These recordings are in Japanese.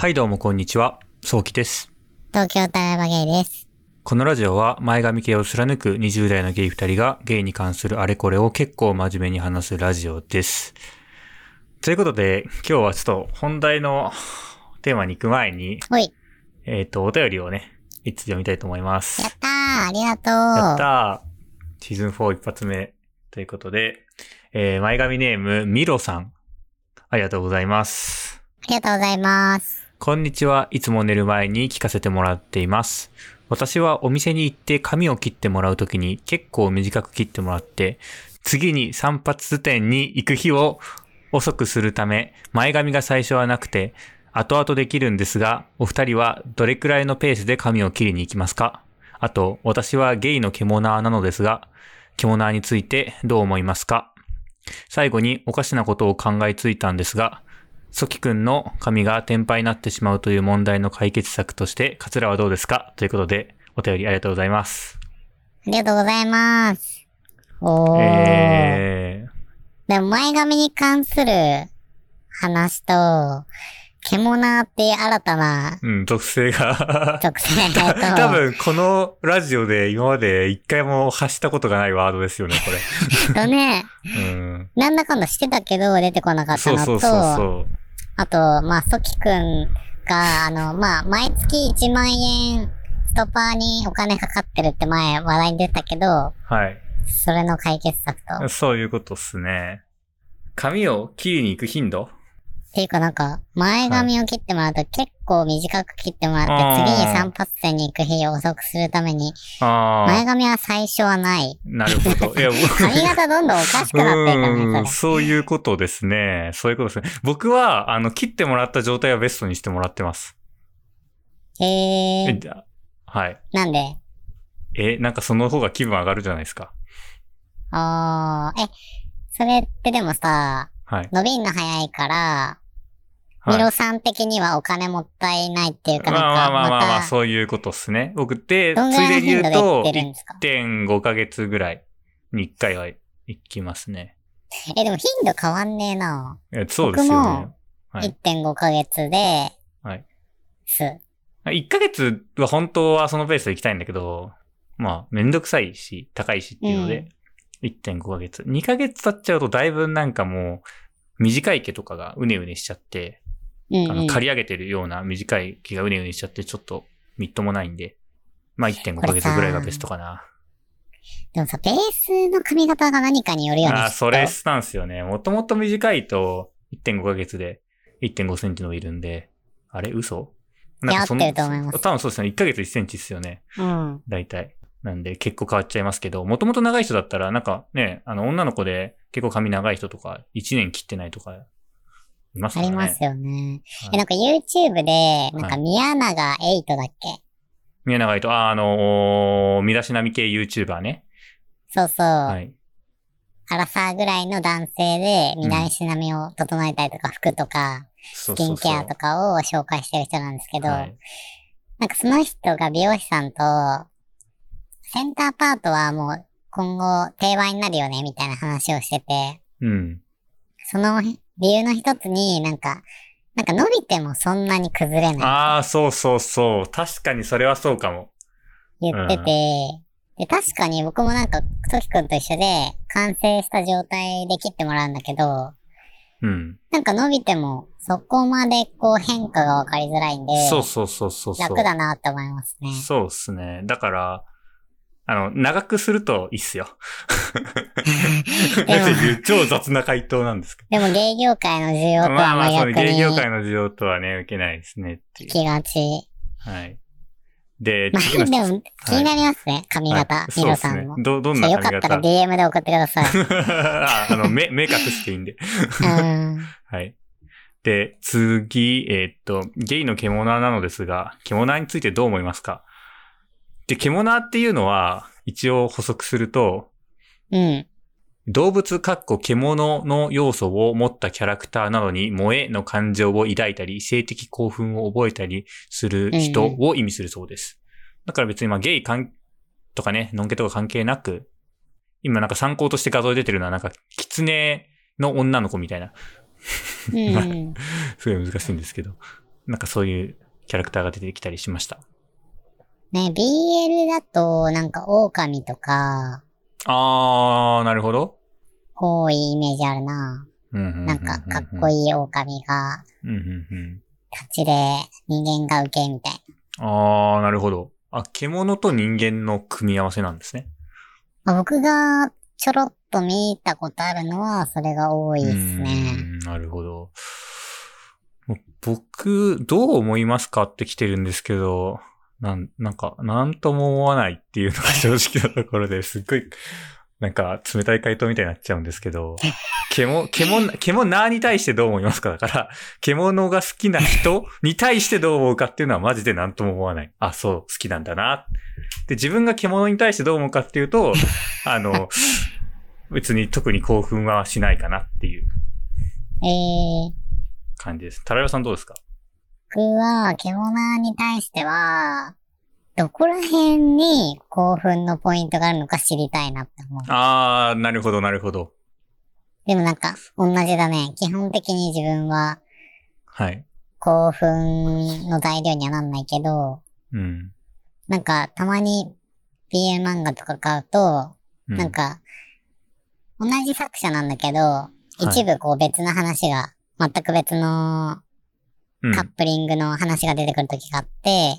はいどうもこんにちは、そうきです。東京タラバゲイです。このラジオは前髪系を貫く20代のゲイ2人がゲイに関するあれこれを結構真面目に話すラジオです。ということで、今日はちょっと本題のテーマに行く前に、ほい。えっ、と、お便りをね、一つ読みたいと思います。やったーありがとうやったーシーズン4一発目ということで、えー、前髪ネーム、ミロさん。ありがとうございます。ありがとうございます。こんにちは。いつも寝る前に聞かせてもらっています。私はお店に行って髪を切ってもらうときに結構短く切ってもらって、次に散髪店に行く日を遅くするため、前髪が最初はなくて、後々できるんですが、お二人はどれくらいのペースで髪を切りに行きますか？あと、私はゲイの獣なのですが、獣についてどう思いますか？最後におかしなことを考えついたんですが、ソキくんの髪が天パになってしまうという問題の解決策として、カツラはどうですか？ということで、お便りありがとうございます。ありがとうございます。おー。えでも前髪に関する話と、獣っていう新たなー、うん、特性が。特性と、多分、このラジオで今まで一回も発したことがないワードですよね、こ とね、れ。うん。なんだかんだしてたけど出てこなかったのと、そうそうそうそう。あと、まあ、ソキくんが、あの、まあ、毎月1万円、ストパーにお金かかってるって前話題に出てたけど、はい。それの解決策と。っそういうことっすね。髪を切りに行く頻度？ていうかなんか、前髪を切ってもらうと結構短く切ってもらって、あー次に散髪店に行く日を遅くするために、あ前髪は最初はない。あ、なるほど。いや、僕髪型どんどんおかしくなっていくね、そそういうことですね。そういうことですね。僕は、あの、切ってもらった状態はベストにしてもらってます。えじゃあはい。なんで？え、なんかその方が気分上がるじゃないですか。あー、え、それってでもさ、はい。伸びんの早いから、はい、ミロさん的にはお金もったいないっていうか、まあなんか、まあまあまあ、まあ、まそういうことっすね。僕って、ついでに言うと頻度で行っ、てるんですか？1.5ヶ月ぐらいに1回は行きますね。え、でも頻度変わんねえな。いやそうですよね。はい。1.5ヶ月で、はい。す。1ヶ月は本当はそのペースで行きたいんだけど、まあ、めんどくさいし、高いしっていうので、1.5ヶ月。2ヶ月経っちゃうとだいぶなんかもう、短い毛とかがうねうねしちゃって、うん、あの、うん。刈り上げてるような短い毛がうねうねしちゃって、ちょっと、みっともないんで、まあ1.5ヶ月ぐらいがベストかな。でもさ、ベースの髪型が何かによるよね。ああ、それスタンスよね。もともと短いと1.5ヶ月で1.5センチ伸びるんで、あれ？嘘？なんかそのいや合ってると思います多分そうですね。1ヶ月1センチっすよね。うん。大体。なんで結構変わっちゃいますけど、もともと長い人だったら、なんかね、あの女の子で結構髪長い人とか、1年切ってないとか、いますね。ありますよね。はいえ、なんか YouTube で、なんか宮永エイトだっけ、宮長いと、あ、あのー身だしなみ系 YouTuber ね。そうそう。はい。アラサーぐらいの男性で、身だしなみを整えたりとか、服とか、そスキンケアとかを紹介してる人なんですけど、はい。なんかその人が美容師さんと、センターパートはもう今後定番になるよね、みたいな話をしてて、うん。その理由の一つになんか、なんか伸びてもそんなに崩れないああ、そうそうそう。確かにそれはそうかも。言ってて、で、確かに僕もなんか、トキくんと一緒で完成した状態で切ってもらうんだけど、うん。なんか伸びてもそこまでこう変化がわかりづらいんで、そうそうそうそうそう。楽だなって思いますね。そうっすね。だから、あの、長くするといいっすよ。超雑な回答なんですけでも芸業界の需要ど。とまあまあ、芸業界の需要とはね、受けないですねっていう。気がち。はい。で、まあ、でも気になりますね、髪型、はいミロさんね。ど、どんなよ髪型かったら DM で送ってください。ああの、目、目隠していいんで。うん。はい。で、次、えーっと、ゲイの獣なのですが、獣についてどう思いますか？で、獣っていうのは、一応補足すると、うん。動物かっこ獣の要素を持ったキャラクターなどに萌えの感情を抱いたり、性的興奮を覚えたりする人を意味するそうです。だから別にまあゲイとかね、ノンケとか関係なく、今なんか参考として画像出てるのはなんか、狐の女の子みたいな、うん。すごい難しいんですけど。なんかそういうキャラクターが出てきたりしました。ね、BL だと、なんか狼とか、あー、なるほど。多いイメージあるな。なんか、かっこいい。狼が、うんうんうん。立ちで人間が受けみたいあー、なるほど。あ、獣と人間の組み合わせなんですね。あ僕がちょろっと見たことあるのは、それが多いですね。うーんなるほど。僕、どう思いますかって来てるんですけど、なん、なんか、なんとも思わないっていうのが正直なところですっごい、なんか、冷たい回答みたいになっちゃうんですけど、獣、獣、獣に対してどう思いますかだから、獣が好きな人に対してどう思うかっていうのはマジでなんとも思わない。あ、そう、好きなんだな。で、自分が獣に対してどう思うかっていうと、あの、別に特に興奮はしないかなっていうえー、感じです。タラヤさんどうですか？僕は、獣に対しては、どこら辺に興奮のポイントがあるのか知りたいなって思う。あー、なるほど、なるほど。でもなんか、同じだね。基本的に自分ははい。興奮の材料にはなんないけど、うん。なんか、たまに BL 漫画とか買うと、うなん、か、同じ作者なんだけど、い一部こう別の話が、全く別のうんカップリングの話が出てくる時があって、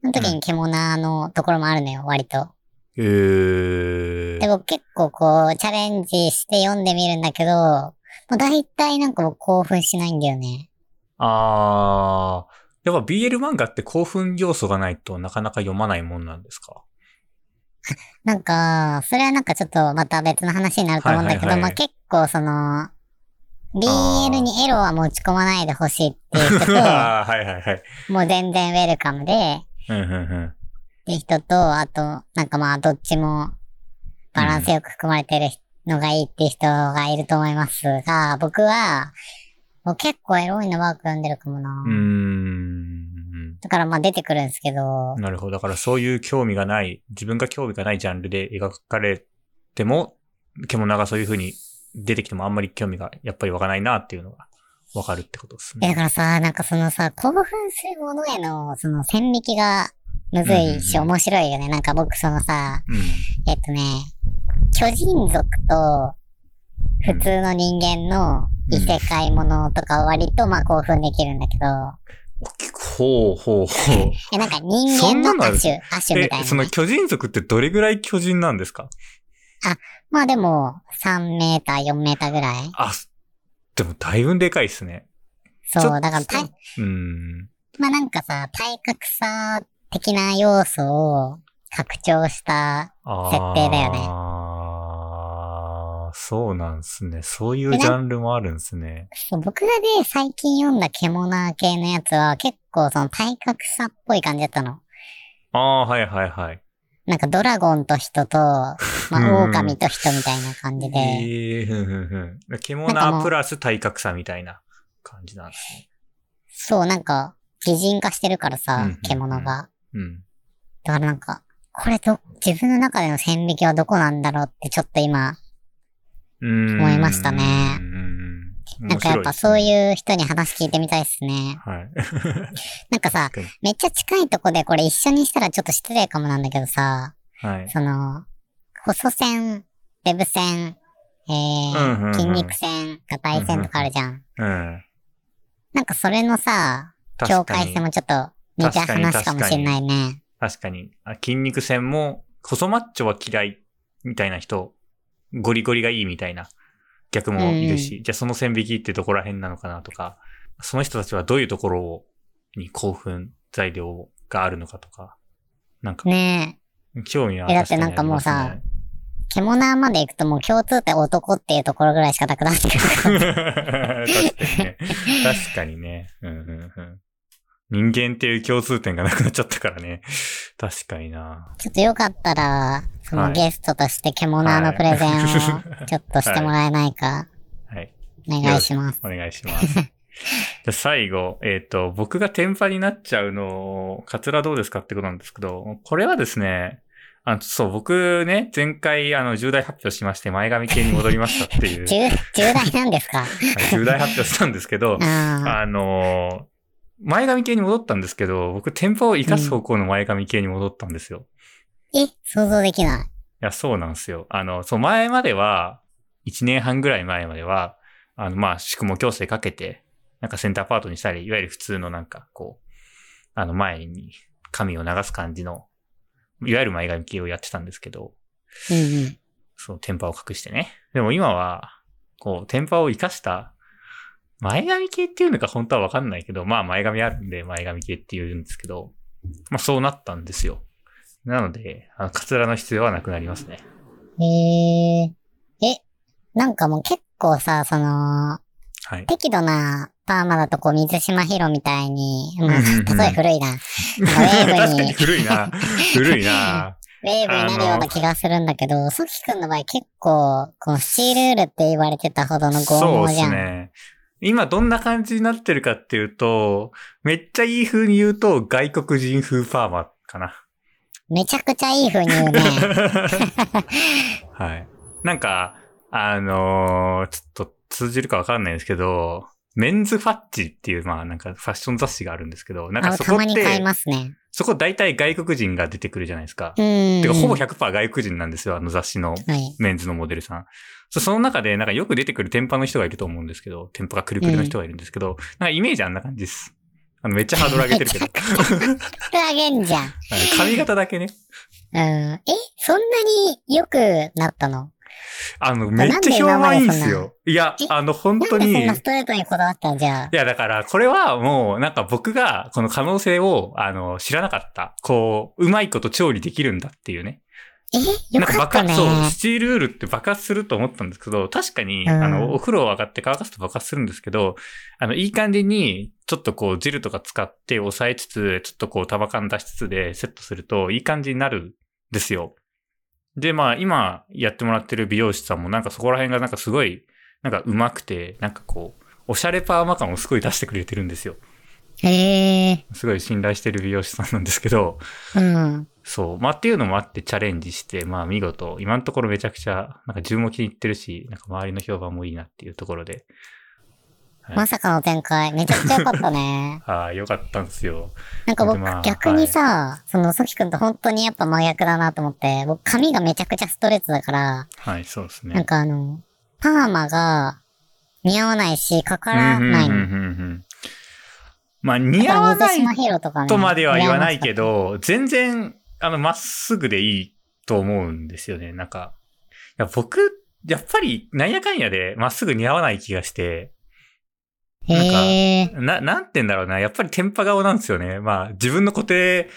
その時に獣のところもあるのよ、割と。えー。で、僕結構こう、チャレンジして読んでみるんだけど、もう大体なんかもう興奮しないんだよね。あー、やっぱ BL 漫画って興奮要素がないとなかなか読まないもんなんですか？なんか、それはなんかちょっとまた別の話になると思うんだけど、はいはいはい。まあ結構その、BL にエロは持ち込まないでほしいっていう人と、はいはいはい。もう全然ウェルカムで、うんうんうん。って人と、あと、なんかまあどっちもバランスよく含まれてるのがいいっていう人がいると思いますが、僕は、もう結構エロいのばっか読んでるかもな。うーん。だからまあ出てくるんですけど、なるほど。だからそういう興味がない、自分が興味がないジャンルで描かれても、獣がそういう風に出てきてもあんまり興味がやっぱり湧かないなっていうのがわかるってことですえ、だね。からさ、なんかそのさ、興奮するものへの、その線引きがむずいしうんうんうん面白いよね。なんか僕そのさ、うん。えっとね、巨人族と普通の人間の異世界ものとかは割とまあ興奮できるんだけど、ほうほうほう。え、なんか人間の亜種、亜種みたいえ、なそ。の巨人族ってどれぐらい巨人なんですか？まあでも、3メーター、4メーターぐらい。あ、でもだいぶでかいっすね。そう、だからうん。まあなんかさ、体格差的な要素を拡張した設定だよねそうなんすね。そういうジャンルもあるんすね。そう僕がね、最近読んだ獣系のやつは結構その体格差っぽい感じだったの。ああ、はいはいはい。なんかドラゴンと人と、まうんあ狼と人みたいな感じで。ええふんふんふん。なんかも獣うプラス体格差みたいな感じなんですね。そう、なんか擬人化してるからさうん、獣が。うん。だからなんか、これど、自分の中での線引きはどこなんだろうってちょっと今、思いましたねうん。なんかやっぱそうう。いう人に話聞いてみたいですね。はい。なんかさ、めっちゃ近いとこでこれ一緒にしたらちょっと失礼かもなんだけどさ、はい。その、細線、デブ線、えー、うんうんうん筋肉線、硬い線とかあるじゃん。うん。なんかそれのさ、境界線。もちょっと似た話かもしれないね。確かに。あ筋肉線も、細マッチョは嫌いみたいな人、ゴリゴリがいいみたいな逆もいるし、じゃあその線引きってどこら辺なのかなとか、その人たちはどういうところをに興奮材料があるのかとか、なんかね興味はえだってなんかもうさ獣まで行くともう共通点男っていうところぐらいしかなくなってくる。確かにね。確かにね。うんうんうん。人間っていう共通点がなくなっちゃったからね。確かにな。ちょっとよかったら、そはいのゲストとして獣のプレゼンを ちょっとしてもらえないか、はい。お願いします。お願いします。じゃあ最後、えっ、と、僕がテンパになっちゃうのを、カツラどうですかってことなんですけど、これはですね、あの、そう、僕ね、前回、あの、重大発表しまして、前髪系に戻りましたっていう、重、重大なんですか？重大発表したんですけど、ああの前髪系に戻ったんですけど、僕、テンパを生かす方向の前髪系に戻ったんですよ。え、想像できない。いや、そうなんですよ。あの、そう、前までは、1年半ぐらい前までは、あの、まあ、宿毛矯正かけて、なんかセンターパートにしたり、いわゆる普通のなんか、こう、あの、前に髪を流す感じの、いわゆる前髪系をやってたんですけど、うんうん。そのテンパを隠してね。でも今は、こう、テンパを活かした、前髪系っていうのか本当はわかんないけど、まあ前髪あるんで前髪系って言うんですけど、まあそうなったんですよ。なので、あの、カツラの必要はなくなりますね。へえ。え、なんかもう結構さ、その、はい。適度なパーマだとこう水島ヒロみたいに、まあ、例え古いな。ウェ確かにーブに、古いな。古いな。ウェーブになるような気がするんだけど、ソキ君の場合結構、このスチールールって言われてたほどの剛そうで毛じゃん。すね。今どんな感じになってるかっていうと、めっちゃいい風に言うと外国人風パーマかな。めちゃくちゃいい風に言うね。はい。なんか、あのーちょっと通じるかわかんないんですけど、メンズファッチっていう、まあなんかファッション雑誌があるんですけど、なんあかそこったまに買いて、ますね。そこ大体外国人が出てくるじゃないですか。うん。てかほぼ100%外国人なんですよ、あの雑誌のはい。メンズのモデルさん。そその中で、なんかよく出てくるテンパの人がいると思うんですけど、テンパがくるくるの人がいるんですけど、なんかイメージあんな感じです。あの、めっちゃハードル上げてるけど。あげんじゃん。はい髪型だけね。うん。え、そんなに良くなったの？あの、めっちゃ評判いいんですよ。いやえ、あの、本当に。なんでそんなストレートにこだわったんじゃあ？いや、だから、これはもう、なんか僕が、この可能性を、あの、知らなかった。こう、うまいこと調理できるんだっていうね。え、よなんかかったね。そう、スチールウールって爆発すると思ったんですけど、確かに、うんあの、お風呂上がって乾かすと爆発するんですけど、あの、いい感じに、ちょっとこう、ジルとか使って押さえつつ、ちょっとこう、束感出しつつでセットすると、いい感じになるんですよ。で、まあ、今やってもらってる美容師さんもなんかそこら辺がなんかすごい、なんか上手くて、なんかこう、おしゃれパーマ感をすごい出してくれてるんですよ。へえ。すごい信頼してる美容師さんなんですけど、うん。そう。まあっていうのもあってチャレンジして、まあ見事、今のところめちゃくちゃ、なんか順も気に入ってるし、なんか周りの評判もいいなっていうところで。はい。まさかの展開。めちゃくちゃ良かったね ああ、よかったんですよ。なんか僕まあ逆にさ、その、ソキ君と本当にやっぱ真逆だなと思って、僕髪がめちゃくちゃストレートだから、はい、そうですなんね。かあの、パーマが似合わないし、かからないまあ似合わないとまでは言わないけ羨ど、全然、あの、まっすぐでいいと思うんですよね。なんか、いや僕、やっぱり、なんやかんやで、まっすぐ似合わない気がして、ましか。な、なんて言うんだろうな。やっぱりテンパ顔なんですよね。まあ、自分の固定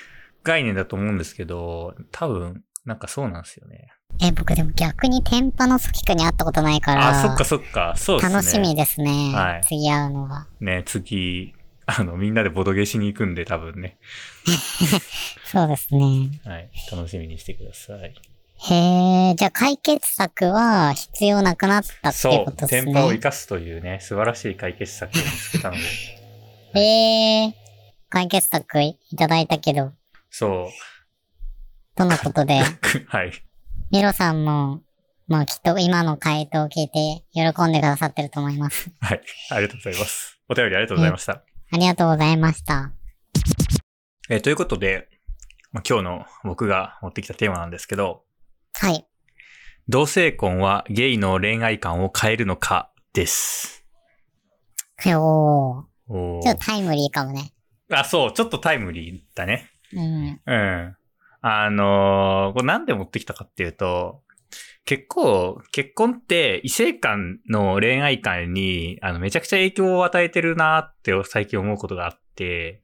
概念だと思うんですけど、多分、なんかそうなんですよね。え、僕でも逆にテンパのソキ君に会ったことないから、あ、そっかそっか。そうですね。楽しみですね。はい次会うのが。ね、次、あの、みんなでボドゲしに行くんで多分ね。そうですね。はい。楽しみにしてください。へえ、じゃあ解決策は必要なくなったって。ことですテンパを生ね。かすというね、素晴らしい解決策を見つけたので。へえ、解決策いただいたけど、そう。とのことで、はい。ミロさんも、まあきっと今の回答を聞いて喜んでくださってると思います。はい。ありがとうございます。お便りありがとうございました。ありがとうございました。えーということで、まあ、今日の僕が持ってきたテーマなんですけど、はい。同性婚はゲイの恋愛観を変えるのかです。おー。おーちょっとタイムリーかもね。あ、そう、ちょっとタイムリーだね。うん。うん。あのーこれなんで持ってきたかっていうと、結構、結婚って異性間の恋愛観に、あの、めちゃくちゃ影響を与えてるなって最近思うことがあって、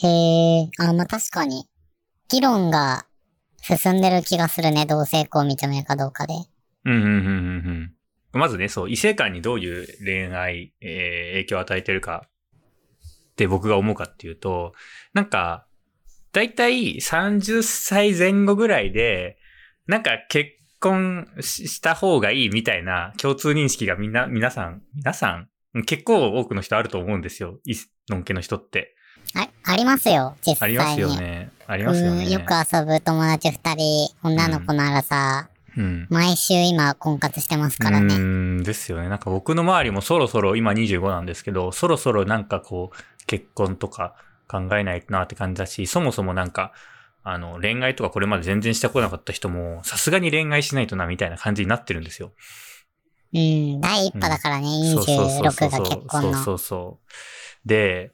へえ、あ、まあ確かに。議論が進んでる気がするね。同性婚を認めるかどうかで。うん、うん、うん、うんうん。まずね、そう、異性間にどういう恋愛、えー影響を与えてるかって僕が思うかっていうと、なんか、だいたい30歳前後ぐらいで、なんか結婚しした方がいいみたいな共通認識がみんな、皆さん、皆さん、結構多くの人あると思うんですよ。いのんけの人って。あ、ありますよ、実際に。ありますよね。ありますよね。うん、よく遊ぶ友達二人、女の子ならさ、うん。毎週今婚活してますからうね。ーんですよね。なんか僕の周りもそろそろ、今25なんですけど、そろそろなんかこう、結婚とか考えないなって感じだし、そもそもなんか、あの、恋愛とかこれまで全然してこなかった人も、さすがに恋愛しないとな、みたいな感じになってるんですよ。うん、第一波だからね、26が結婚の。そうそうそう。で、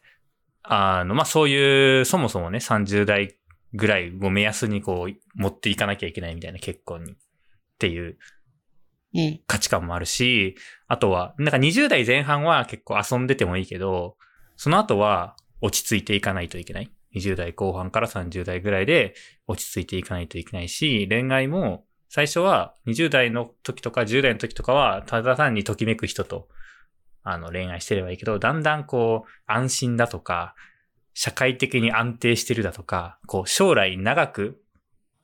あの、まあ、そういう、そもそもね、30代ぐらいを目安にこう、持っていかなきゃいけないみたいな結婚に。っていううん。価値観もあるし、あとは、なんか20代前半は結構遊んでてもいいけど、その後は落ち着いていかないといけない。20代後半から30代ぐらいで落ち着いていかないといけないし、恋愛も最初は20代の時とか10代の時とかはただ単にときめく人とあの恋愛してればいいけど、だんだんこう安心だとか、社会的に安定してるだとか、こう将来長く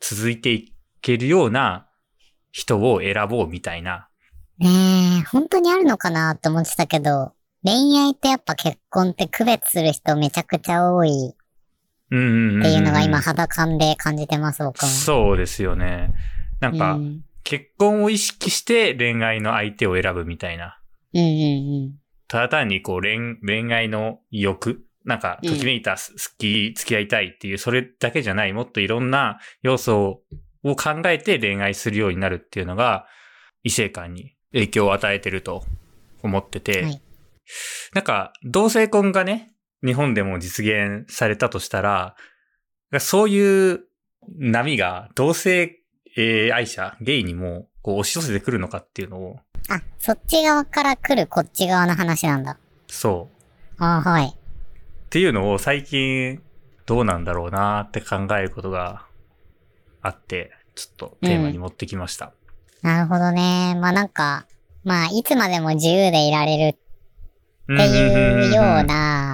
続いていけるような人を選ぼうみたいな。ねえ、本当にあるのかなって思ってたけど、恋愛ってやっぱ結婚って区別する人めちゃくちゃ多いっていうのが今肌感で感じてます、僕も。そうですよね。なんか、うん、結婚を意識して恋愛の相手を選ぶみたいな。うんうんただ単にこう恋恋愛の欲なんか、ときめいた、好き、付き合いたいっていう、それだけじゃない、もっといろんな要素を考えて恋愛するようになるっていうのが、異性間に影響を与えてると思ってて、はいなんか、同性婚がね、日本でも実現されたとしたら、そういう波が同性えー愛者、ゲイにもこう押し寄せてくるのかっていうのを、あ、そっち側から来るこっち側の話なんだ。そう。あはい。っていうのを最近どうなんだろうなって考えることがあって、ちょっとテーマに持ってきました。なるほどね。まあなんか、まあいつまでも自由でいられるっっていうよう。な、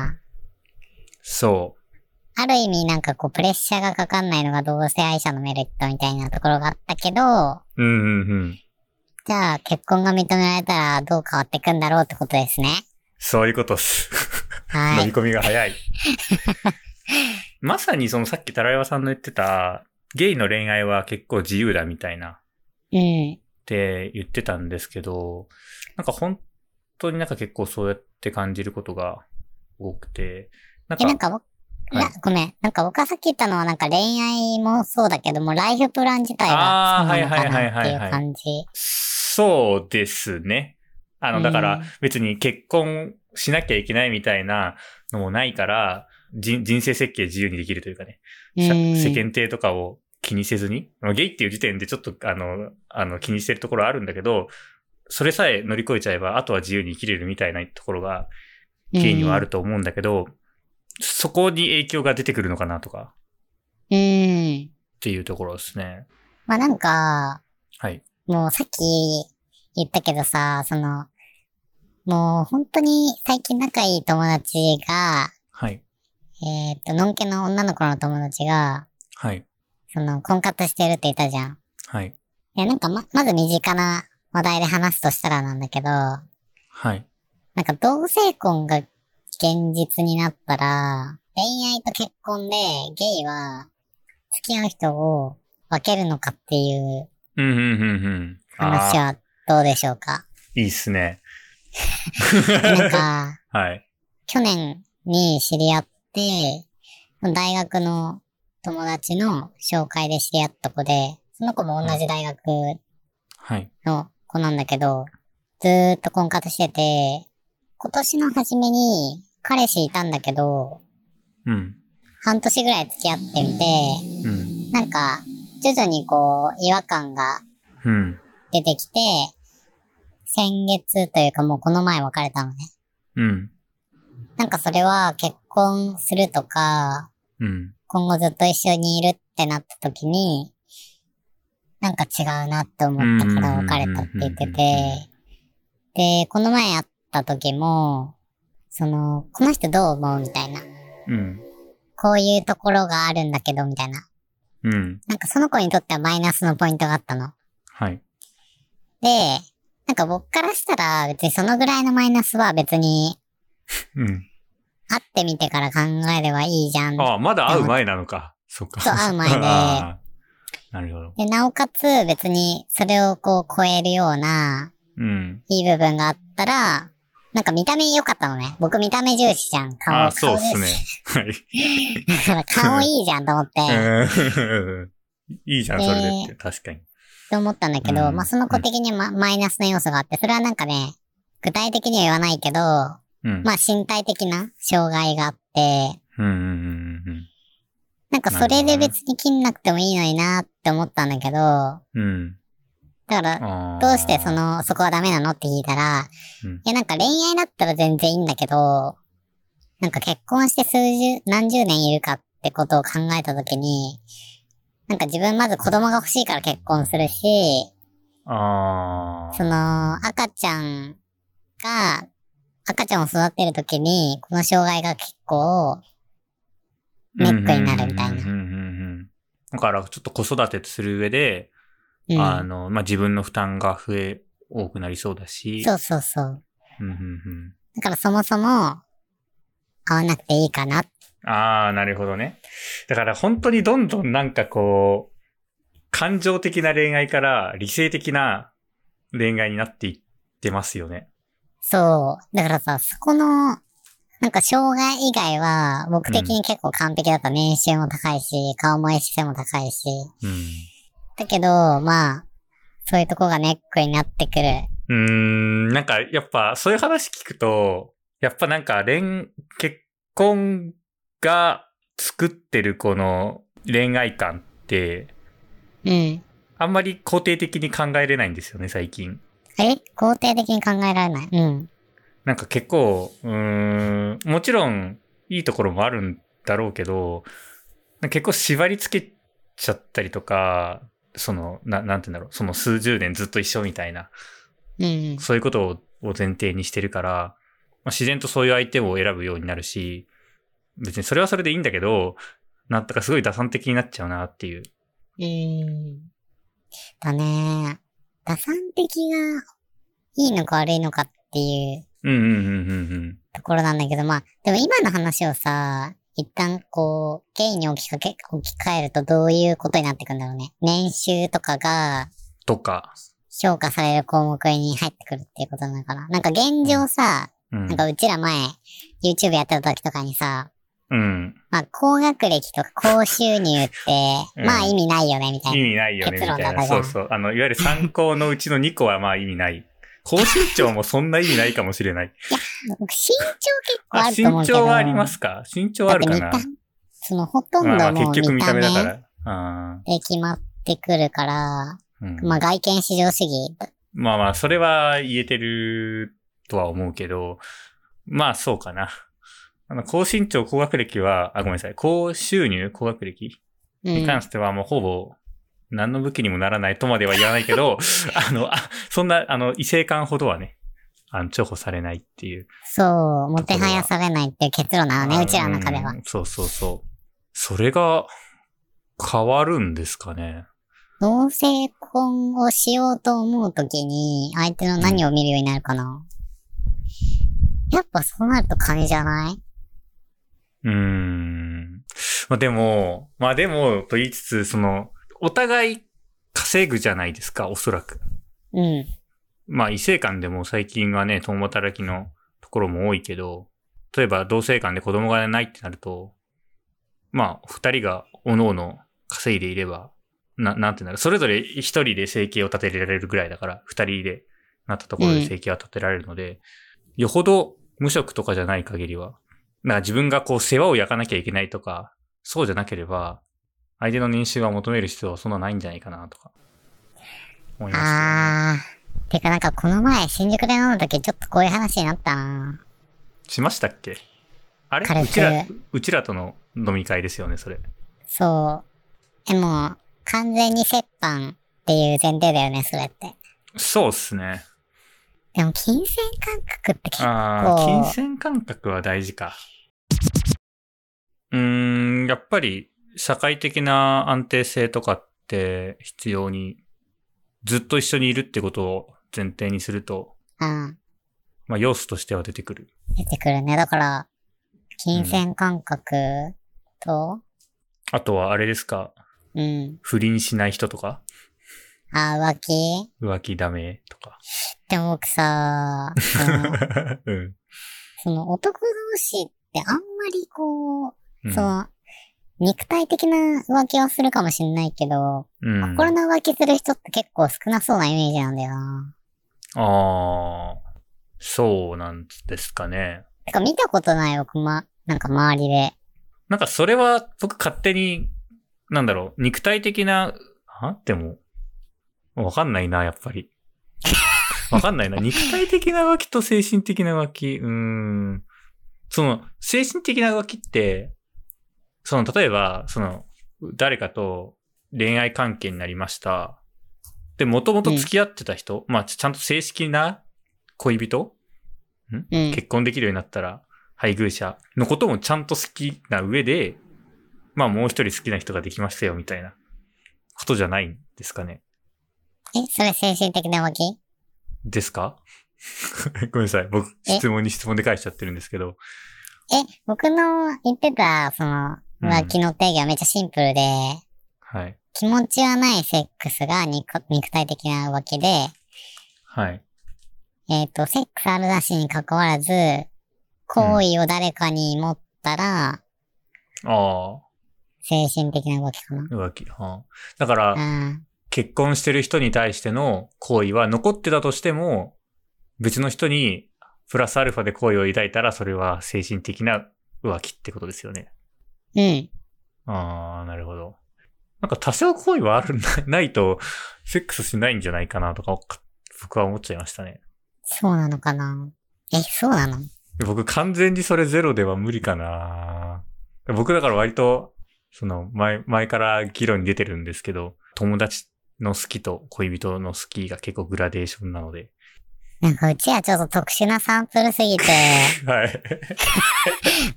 そある意味なんかこうプレッシャーがかかんないのが同性愛者のメリットみたいなところがあったけど、う。うんうんうん。じゃあ結婚が認められたらどう変わっていくんだろうってことですね。そういうことっす。はい。飲み込みが早い。まさにそのさっきタラヤワさんの言ってた、ゲイの恋愛は結構自由だみたいなっうん。て言ってたんですけど、なんか本当になんか結構そうやって感じることが多くて、なんえ、か、なんか僕、はいなごめん。なんか僕がさっき言ったのはなんか恋愛もそうだけども、ライフプラン自体がそうなのかなっていうあーはいはいはいはい感じ。そうですね。あの、だから別に結婚しなきゃいけないみたいなのもないから、人人生設計自由にできるというかね、世間体とかを気にせずに、まあゲイっていう時点でちょっとあの、あの気にしてるところはあるんだけど、それさえ乗り越えちゃえば、あとは自由に生きれるみたいなところが、ゲイにはあると思うんだけど、そこに影響が出てくるのかなとか、うん。うん。っていうところですね。まあなんか、はい。もうさっき言ったけどさ、その、もう本当に最近仲いい友達が、はい。えっ、と、のんけの女の子の友達が、はい。その、婚活してるって言ったじゃん。はい。いや、なんかま、まず身近な話題で話すとしたらなんだけど、なはい。んか同性婚が現実になったら、恋愛と結婚でゲイは付き合う人を分けるのかっていう。話はどうでしょうか？いいっすね。なんか、はい。去年に知り合って、大学の友達の紹介で知り合った子で、その子も同じ大学はい。の子なんだけど、ずーっと婚活してて、今年の初めに彼氏いたんだけど、うん。半年ぐらい付き合ってみて、うん。なんか、徐々にこう、違和感がうん。出てきて、先月というかもうこの前別れたのね。うん。なんかそれは結婚するとか、うん。今後ずっと一緒にいるってなった時に、なんか違うなって思ったから別れたって言ってて、で、この前会った時も、その、この人どう思うみたいな。うん。こういうところがあるんだけど、みたいな。うん。なんかその子にとってはマイナスのポイントがあったの。はい。で、なんか僕からしたら別にそのぐらいのマイナスは別に うん。会ってみてから考えればいいじゃん。ああ、まだ会う前なのか。そっか。そう会う前で なるほど。で、なおかつ別にそれをこう超えるようなうん。いい部分があったら、なんか見た目良かったのね。僕見た目重視じゃん。顔、ああ、そうっすね。はい。だから顔いいじゃんと思って。うんいいじゃん、それでって。確かに。と思ったんだけど、うんまあその子的にまマイナスな要素があって、それはなんかね、具体的には言わないけど、うん。まあ身体的な障害があって、なんかそれで別に切んなくてもいいのになって思ったんだけど、だうん。うん。から、どうしてそ、の、そこはダメなのって聞いたら、うんいやなんか恋愛だったら全然いいんだけど、なんか結婚して数十、何十年いるかってことを考えたときに、なんか自分まず子供が欲しいから結婚するし、ああ。その、赤ちゃんが、赤ちゃんを育てるときに、この障害が結構、ネックになるみたいな。だから、ちょっと子育てする上で、うん。あの、まあ、自分の負担が増え、多くなりそうだし。そうそうそう。うんうんうんだからそもそも、会わなくていいかな。ああ、なるほどね。だから本当にどんどんなんかこう、感情的な恋愛から理性的な恋愛になっていってますよね。そう。だからさ、そこの、なんか障害以外は、僕的に結構完璧だった。年収も高いし、顔もエシも高いし。うん。だけど、まあ、そういうとこがネックになってくる。うーん、なんかやっぱそういう話聞くと、やっぱなんか恋、結婚が作ってるこの恋愛観って、うん。あんまり肯定的に考えれないんですよね、最近。え？肯定的に考えられない？うん。なんか結構、うーん、もちろんいいところもあるんだろうけど、結構縛り付けちゃったりとか、その、な、なんて言うんだろう、その数十年ずっと一緒みたいな、うん。そういうことをを前提にしてるから、まあ、自然とそういう相手を選ぶようになるし、別にそれはそれでいいんだけど、なんとかすごい打算的になっちゃうなっていう。うーん。だね。打算的がいいのか悪いのかっていううんうんうんうんうん。ところなんだけど、まあ、でも今の話をさ、一旦こう、ゲイに置きかけ、置き換えるとどういうことになってくんだろうね。年収とかがとか。評価される項目に入ってくるっていうことなのかな。なんか現状さ、うんなん。かうちら前、YouTube やってた時とかにさ、うん。まあ、高学歴とか高収入って、うんまあ意味ないよね、みたいな。意味ないよね、み結論たいな。そうそう。あの、いわゆる参考のうちの2個はまあ意味ない。高身長もそんな意味ないかもしれない。僕身長結構あ、ある身と思うけど。長はありますか？身長あるかな？そのほとんまあまあ結局見た目だかでら。あ決まってくるから、ーうんまあ外見至上主義。まあまあ、それは言えてるとは思うけど、まあそうかな。あの、高身長、高学歴は、あ、ごめんなさい。高収入、高学歴うんに関してはもうほぼ、何の武器にもならないとまでは言わないけど、あの、あ、そんな、あの、異性感ほどはね、あの、重宝されないっていう。そう、もてはやされないっていう結論なのね、うちらの中ではう。んそうそうそう。それが、変わるんですかね。同性婚をしようと思うときに、相手の何を見るようになるかな。やっぱそうなると金じゃない？うーん。まあでも、まあでも、と言いつつ、その、お互い稼ぐじゃないですか、おそらく。うん。まあ異性間でも最近はね、共働きのところも多いけど、例えば同性間で子供がないってなると、まあ二人が各々稼いでいれば、な、なんていうんだろう、それぞれ一人で生計を立てられるぐらいだから、二人でなったところで生計は立てられるので、よほど無職とかじゃない限りは、なんか自分がこう世話を焼かなきゃいけないとか、そうじゃなければ、相手の年収は求める必要はそんなないんじゃないかなとか、思いますけどね。あー。てかなんかこの前新宿で飲んだ時ちょっとこういう話になったなしましたっけ？あれ？うちら、うちらとの飲み会ですよね、それ。そう。でも、完全に折半っていう前提だよね、それって。そうっすね。でも金銭感覚って結構、ああ、金銭感覚は大事か。うーん、やっぱり社会的な安定性とかって必要に、ずっと一緒にいるってことを前提にすると、うん、まあ要素としては出てくる。出てくるね。だから、金銭感覚と、あとはあれですか、うん。不倫しない人とか？あ、浮気？浮気ダメとか。でも僕さ、その、うん。その男同士ってあんまりこう、うんその、肉体的な浮気はするかもしれないけど、うん。心の浮気する人って結構少なそうなイメージなんだよな。ああ、そうなんですかね。てか見たことない僕ま、なんか周りで。なんかそれは僕勝手に、なんだろう、肉体的な、はでも、わかんないな、やっぱり。わかんないな。肉体的な浮気と精神的な浮気、うーん。その、精神的な浮気って、その、例えば、その、誰かと恋愛関係になりました。で、もともと付き合ってた人、まあ、ちゃんと正式な恋人？ん？うん。結婚できるようになったら、配偶者のこともちゃんと好きな上で、まあもう一人好きな人ができましたよ、みたいなことじゃないんですかね？え、それ精神的な浮気ですか？ごめんなさい。僕、え？質問に質問で返しちゃってるんですけど。え、僕の言ってた、その、うん浮気の定義はめっちゃシンプルで、はい。気持ちはないセックスが肉肉体的な浮気で、はい。えっ、と、セックスあるなしに関わらず、行為を誰かに持ったら、ああ、精神的な浮気かな。浮気。はあ、だから、うん。結婚してる人に対しての行為は残ってたとしても、別の人にプラスアルファで好意を抱いたら、それは精神的な浮気ってことですよね。うん。ああ、なるほど。なんか多少行為はある、ないと、セックスしないんじゃないかなとか、僕は思っちゃいましたね。そうなのかなえ、そうなの？僕完全にそれゼロでは無理かな僕だから割と、その前、前から議論に出てるんですけど、友達の好きと恋人の好きが結構グラデーションなので。なんかうちはちょっと特殊なサンプルすぎて、はい。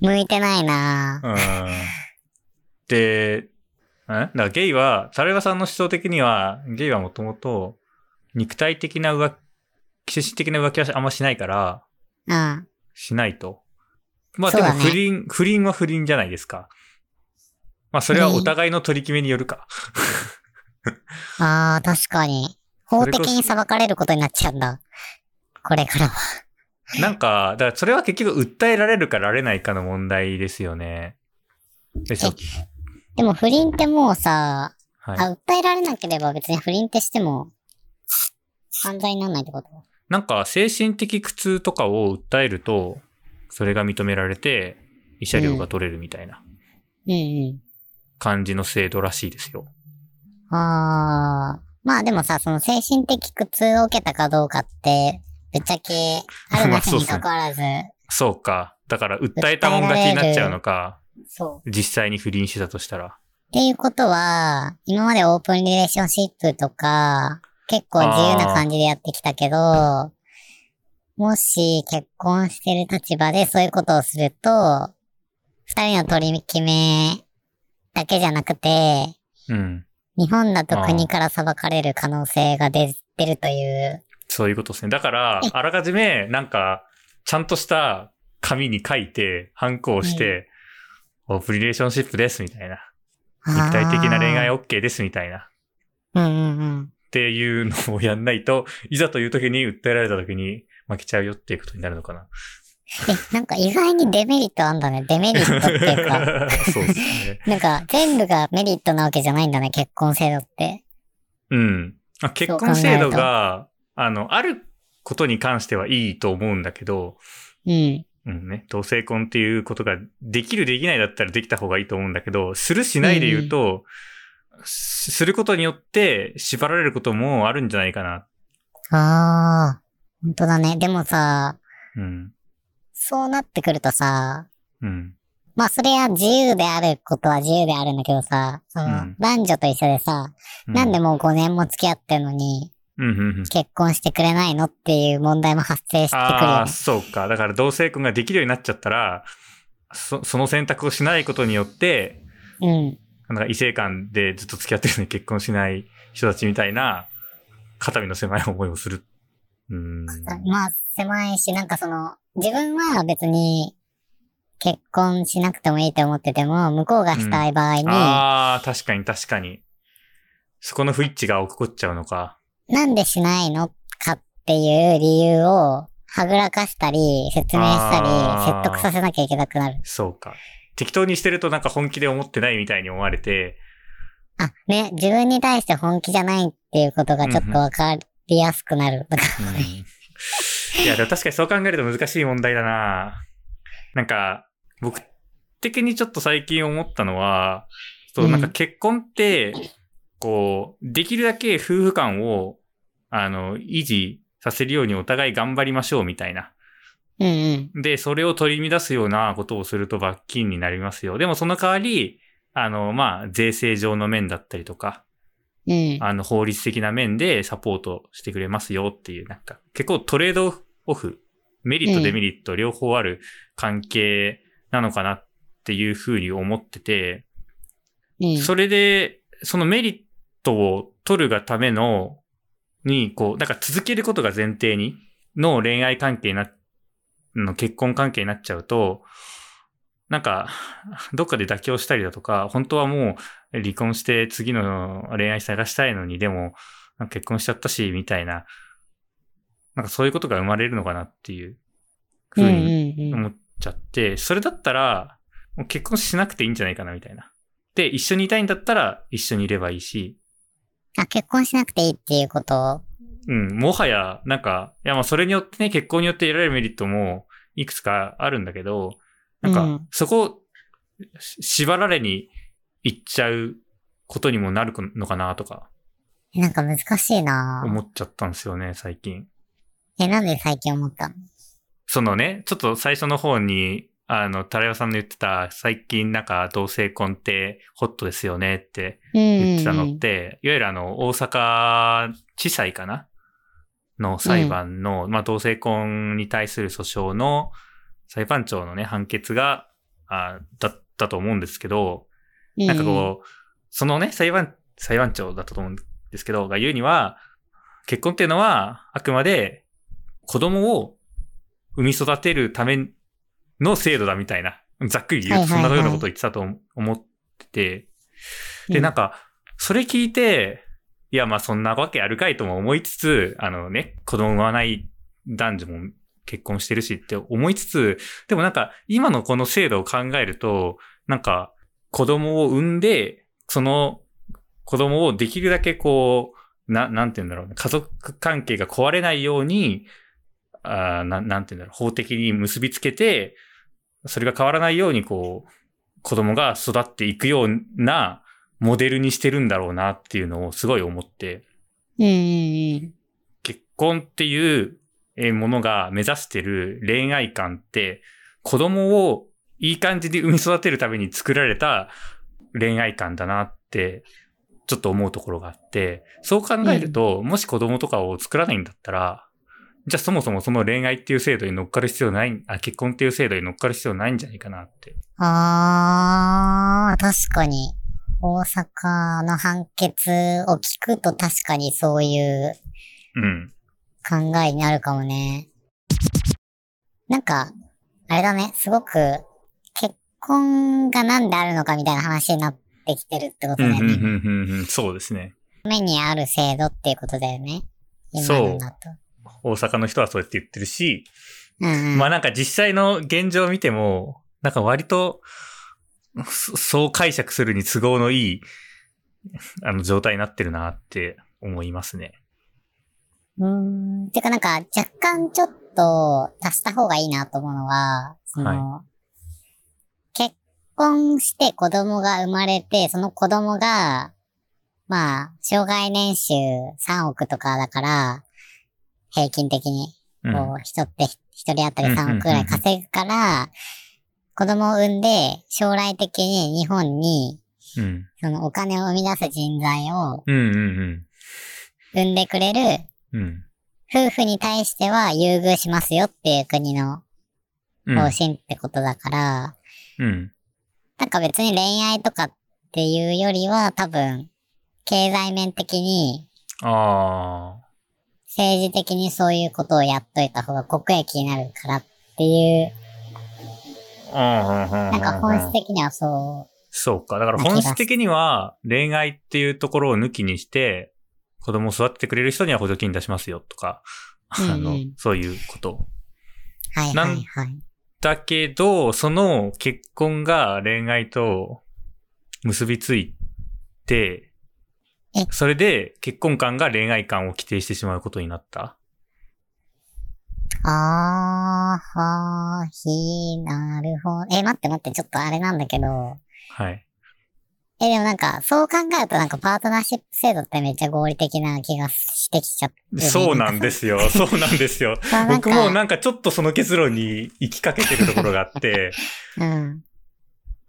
向いてないなうん。で、んだからゲイは、サルバさんの思想的には、ゲイはもともと肉体的な浮気、精神的な浮気はあんましないから、うん。しないと。まあでも不倫、不倫は不倫じゃないですか。まあそれはお互いの取り決めによるか。ああ、確かに。法的に裁かれることになっちゃうんだ。これからは。なんか、だからそれは結局訴えられるかられないかの問題ですよね。でしょ？でも不倫ってもうさ、はい。あ、訴えられなければ別に不倫ってしても、犯罪にならないってこと？なんか精神的苦痛とかを訴えると、それが認められて、慰謝料が取れるみたいなうんうん。感じの制度らしいですよ。ああ。まあでもさ、その精神的苦痛を受けたかどうかって、ぶっちゃけ、あるな しに関わらず、そうか。だから訴えたもん勝ちになっちゃうのか。そう。実際に不倫してたとしたら。っていうことは、今までオープンリレーションシップとか、結構自由な感じでやってきたけど、もし結婚してる立場でそういうことをすると、二人の取り決めだけじゃなくて、うん。日本だと国から裁かれる可能性が出出るという。そういうことですね。だから、あらかじめ、なんか、ちゃんとした紙に書いて、ハンコをして、オープンリレーションシップです、みたいな。肉体的な恋愛を。OK です、みたいな。うんうんうん。っていうのをやんないと、いざという時に訴えられた時に負けちゃうよっていうことになるのかな。え、なんか意外にデメリットあんだね。デメリットっていうか。そうですね。なんか全部がメリットなわけじゃないんだね、結婚制度って。うん。あ結婚制度が、あの、あることに関してはいいと思うんだけど、うん。うんね、同性婚っていうことができるできないだったらできた方がいいと思うんだけど、するしないで言うと、すすることによって縛られることもあるんじゃないかな。ああ、本当だね。でもさ、うん。そうなってくるとさ、うん。まあそれは自由であることは自由であるんだけどさ、その、うん男女と一緒でさ、うなんでもう5年も付き合ってるのに、うんうんうん。結婚してくれないのっていう問題も発生してくるああ、よね。そうか。だから同性婚ができるようになっちゃったら、そその選択をしないことによって、うん。なんか異性間でずっと付き合ってるのに結婚しない人たちみたいな、肩身の狭い思いをする。うん。まあ狭いし、なんかその、自分は別に結婚しなくてもいいと思ってても、向こうがしたい場合に、ああ、確かに確かに。そこの不一致が起こっちゃうのか。なんでしないのかっていう理由を、はぐらかしたり、説明したり説得させなきゃいけなくなる。そうか。適当にしてるとなんか本気で思ってないみたいに思われて、あ、ね、自分に対して本気じゃないっていうことがちょっとわかりやすくなる。だからいや、でも確かにそう考えると難しい問題だななんか、僕的にちょっと最近思ったのは、そうう、んなんか結婚って、こう、できるだけ夫婦間を、あの、維持させるようにお互い頑張りましょうみたいな。うんうん。で、それを取り乱すようなことをすると罰金になりますよ。でもその代わり、あの、まあ、税制上の面だったりとか、うん。あの、法律的な面でサポートしてくれますよっていう、なんか、結構トレードオフ、メリット、うんデメリット両方ある関係なのかなっていうふうに思ってて、うん。それで、そのメリットを取るがための、に、こう、なんか続けることが前提に、の恋愛関係にな、の結婚関係になっちゃうと、なんか、どっかで妥協したりだとか、本当はもう離婚して次の恋愛探したいのに、でも、結婚しちゃったし、みたいな、なんかそういうことが生まれるのかなっていうふうに。思っちゃって、それだったら、もう結婚しなくていいんじゃないかな、みたいな。で、一緒にいたいんだったら、一緒にいればいいし、あ、結婚しなくていいっていうこと？をうん、もはや、なんか、いや、まあ、それによってね、結婚によって得られるメリットも、いくつかあるんだけど、なんか、うん。そこ、し縛られに行っちゃうことにもなるのかな、とか、えなんか難しいな。思っちゃったんですよね、最近。え、なんで最近思ったの？そのね、ちょっと最初の方に、あの、タラヨさんの言ってた、最近なんか同性婚ってホットですよねって。言ってたのって、いわゆるあの、大阪地裁かなの裁判の、まあ、同性婚に対する訴訟の裁判長のね、判決が、あだったと思うんですけど、うん、なんかこう、そのね、裁判、裁判長だったと思うんですけど、が言うには、結婚っていうのは、あくまで子供を産み育てるための制度だみたいな、ざっくり言うとそんなようなことを言ってたと思ってて、うん、で、なんか、それ聞いて、いや、まあそんなわけあるかいとも思いつつ、あのね、子供産まない男女も結婚してるしって思いつつ、でもなんか、今のこの制度を考えると、なんか、子供を産んで、その子供をできるだけこう、な、なんて言うんだろうね、家族関係が壊れないように、あーななんて言うんだろう、法的に結びつけて、それが変わらないようにこう、子供が育っていくようなモデルにしてるんだろうなっていうのをすごい思って、うんうんうん。結婚っていうえーものが目指してる恋愛観って、子供をいい感じで産み育てるために作られた恋愛観だなって、ちょっと思うところがあって、そう考えると、もし子供とかを作らないんだったら、じゃあそもそもその恋愛っていう制度に乗っかる必要ない、あ、結婚っていう制度に乗っかる必要ないんじゃないかなって。あー、確かに。大阪の判決を聞くと確かにそういううん。考えになるかもね。なんか、あれだね、すごく結婚が何であるのかみたいな話になってきてるってことだよね。うん、うんうん、そうですね。目にある制度っていうことだよね。今のだと。大阪の人はそうやって言ってるし、うんうん。まあなんか実際の現状を見ても、なんか割と、そそう解釈するに都合のいい、あの状態になってるなって思いますね。うーん。てかなんか、若干ちょっと足した方がいいなと思うのは、その、結婚して子供が生まれて、その子供が、まあ、障害年収3億とかだから、平均的に、うん。こう、人って一人当たり3億くらい稼ぐから、子供を産んで、将来的に日本に、うん。そのお金を生み出す人材を産んでくれる。夫婦に対しては優遇しますよっていう国のうん。方針ってことだから、うん。なんか別に恋愛とかっていうよりは多分、経済面的に、ああ。政治的にそういうことをやっといた方が国益になるからっていう、なんか本質的にはそそうか。だから本質的には恋愛っていうところを抜きにして、子供を育ててくれる人には補助金出しますよとか、あのそういうこと。はいはいはい。だけど、その結婚が恋愛と結びついてえ、それで結婚観が恋愛観を規定してしまうことになった？あー、はー、ひー、なるほど。え、待って待って、ちょっとあれなんだけど。はい。え、でもなんか、そう考えるとなんかパートナーシップ制度ってめっちゃ合理的な気がしてきちゃって、ね。そうなんですよ。そうなんですよ。僕もなんかちょっとその結論に行きかけてるところがあって、うん。